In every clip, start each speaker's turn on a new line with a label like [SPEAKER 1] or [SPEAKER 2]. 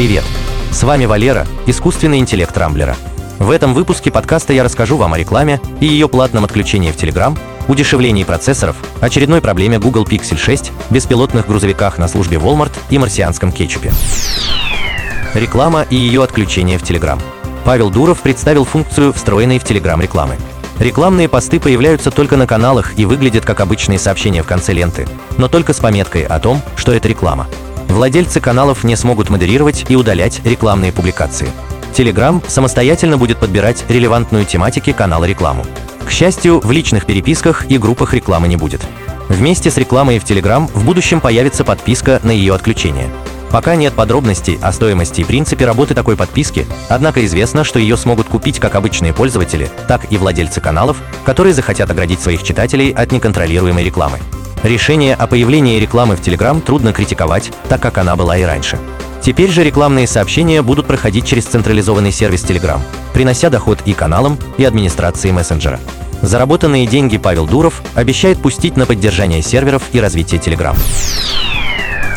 [SPEAKER 1] Привет! С вами Валера, искусственный интеллект Рамблера. В этом выпуске подкаста я расскажу вам о рекламе и ее платном отключении в Telegram, удешевлении процессоров, очередной проблеме Google Pixel 6, беспилотных грузовиках на службе Walmart и марсианском кетчупе. Реклама и ее отключение в Telegram. Павел Дуров представил функцию встроенной в Telegram рекламы. Рекламные посты появляются только на каналах и выглядят как обычные сообщения в конце ленты, но только с пометкой о том, что это реклама. Владельцы каналов не смогут модерировать и удалять рекламные публикации. Telegram самостоятельно будет подбирать релевантную тематике канала рекламу. К счастью, в личных переписках и группах рекламы не будет. Вместе с рекламой в Telegram в будущем появится подписка на ее отключение. Пока нет подробностей о стоимости и принципе работы такой подписки, однако известно, что ее смогут купить как обычные пользователи, так и владельцы каналов, которые захотят оградить своих читателей от неконтролируемой рекламы. Решение о появлении рекламы в Telegram трудно критиковать, так как она была и раньше. Теперь же рекламные сообщения будут проходить через централизованный сервис Telegram, принося доход и каналам, и администрации мессенджера. Заработанные деньги Павел Дуров обещает пустить на поддержание серверов и развитие Telegram.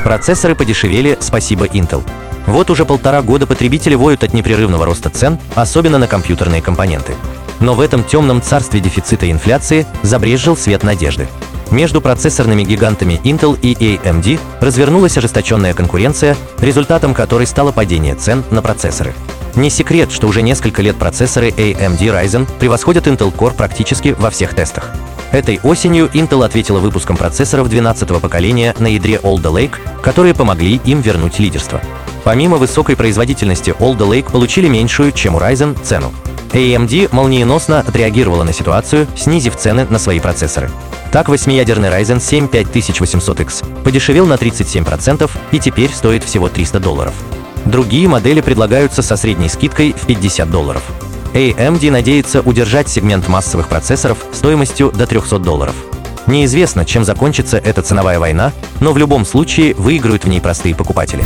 [SPEAKER 1] Процессоры подешевели, спасибо Intel. Вот уже полтора года потребители воют от непрерывного роста цен, особенно на компьютерные компоненты. Но в этом темном царстве дефицита и инфляции забрезжил свет надежды. Между процессорными гигантами Intel и AMD развернулась ожесточенная конкуренция, результатом которой стало падение цен на процессоры. Не секрет, что уже несколько лет процессоры AMD Ryzen превосходят Intel Core практически во всех тестах. Этой осенью Intel ответила выпуском процессоров 12-го поколения на ядре Alder Lake, которые помогли им вернуть лидерство. Помимо высокой производительности, Alder Lake получили меньшую, чем у Ryzen, цену. AMD молниеносно отреагировала на ситуацию, снизив цены на свои процессоры. Так, восьмиядерный Ryzen 7 5800X подешевел на 37% и теперь стоит всего 300 долларов. Другие модели предлагаются со средней скидкой в 50 долларов. AMD надеется удержать сегмент массовых процессоров стоимостью до 300 долларов. Неизвестно, чем закончится эта ценовая война, но в любом случае выиграют в ней простые покупатели.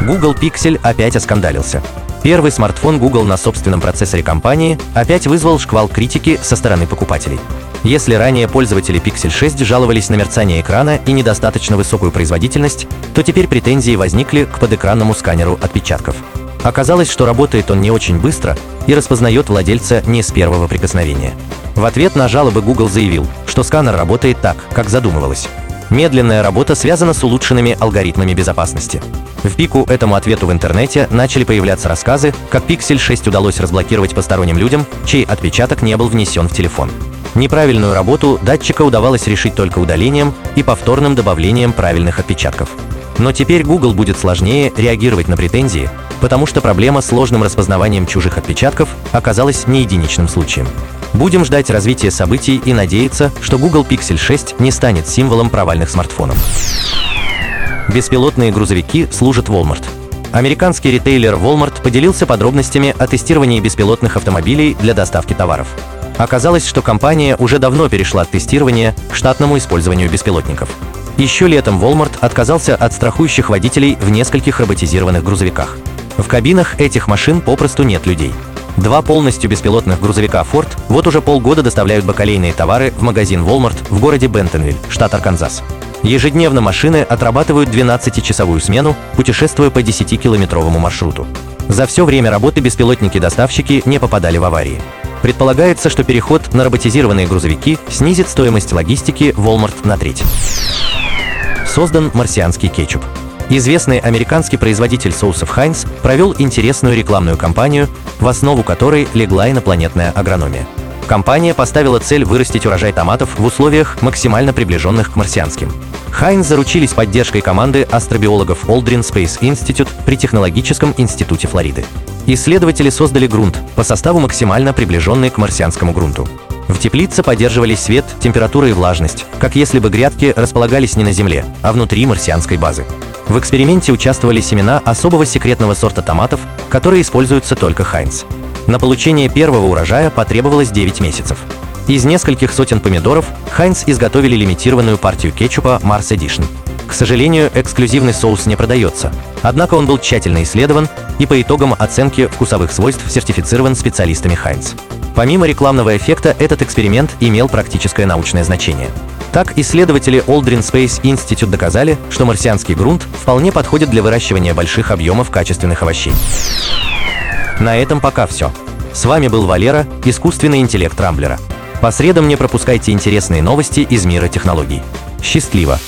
[SPEAKER 1] Google Pixel опять оскандалился. Первый смартфон Google на собственном процессоре компании опять вызвал шквал критики со стороны покупателей. Если ранее пользователи Pixel 6 жаловались на мерцание экрана и недостаточно высокую производительность, то теперь претензии возникли к подэкранному сканеру отпечатков. Оказалось, что работает он не очень быстро и распознает владельца не с первого прикосновения. В ответ на жалобы Google заявил, что сканер работает так, как задумывалось. Медленная работа связана с улучшенными алгоритмами безопасности. В пику этому ответу в интернете начали появляться рассказы, как Pixel 6 удалось разблокировать посторонним людям, чей отпечаток не был внесен в телефон. Неправильную работу датчика удавалось решить только удалением и повторным добавлением правильных отпечатков. Но теперь Google будет сложнее реагировать на претензии, потому что проблема с сложным распознаванием чужих отпечатков оказалась не единичным случаем. Будем ждать развития событий и надеяться, что Google Pixel 6 не станет символом провальных смартфонов. Беспилотные грузовики служат Walmart. Американский ритейлер Walmart поделился подробностями о тестировании беспилотных автомобилей для доставки товаров. Оказалось, что компания уже давно перешла от тестирования к штатному использованию беспилотников. Еще летом Walmart отказался от страхующих водителей в нескольких роботизированных грузовиках. В кабинах этих машин попросту нет людей. Два полностью беспилотных грузовика Ford вот уже полгода доставляют бакалейные товары в магазин Walmart в городе Бентонвиль, штат Арканзас. Ежедневно машины отрабатывают 12-часовую смену, путешествуя по 10-километровому маршруту. За все время работы беспилотники-доставщики не попадали в аварии. Предполагается, что переход на роботизированные грузовики снизит стоимость логистики Walmart на треть. Создан марсианский кетчуп. Известный американский производитель соусов Heinz провел интересную рекламную кампанию, в основу которой легла инопланетная агрономия. Компания поставила цель вырастить урожай томатов в условиях, максимально приближенных к марсианским. Хайнс заручились поддержкой команды астробиологов Aldrin Space Institute при Технологическом институте Флориды. Исследователи создали грунт по составу максимально приближенный к марсианскому грунту. В теплице поддерживались свет, температура и влажность, как если бы грядки располагались не на Земле, а внутри марсианской базы. В эксперименте участвовали семена особого секретного сорта томатов, которые используются только Хайнс. На получение первого урожая потребовалось 9 месяцев. Из нескольких сотен помидоров Хайнс изготовили лимитированную партию кетчупа Mars Edition. К сожалению, эксклюзивный соус не продается, однако он был тщательно исследован и по итогам оценки вкусовых свойств сертифицирован специалистами Хайнс. Помимо рекламного эффекта, этот эксперимент имел практическое научное значение. Так, исследователи Aldrin Space Institute доказали, что марсианский грунт вполне подходит для выращивания больших объемов качественных овощей. На этом пока все. С вами был Валера, искусственный интеллект Рамблера. По средам не пропускайте интересные новости из мира технологий. Счастливо!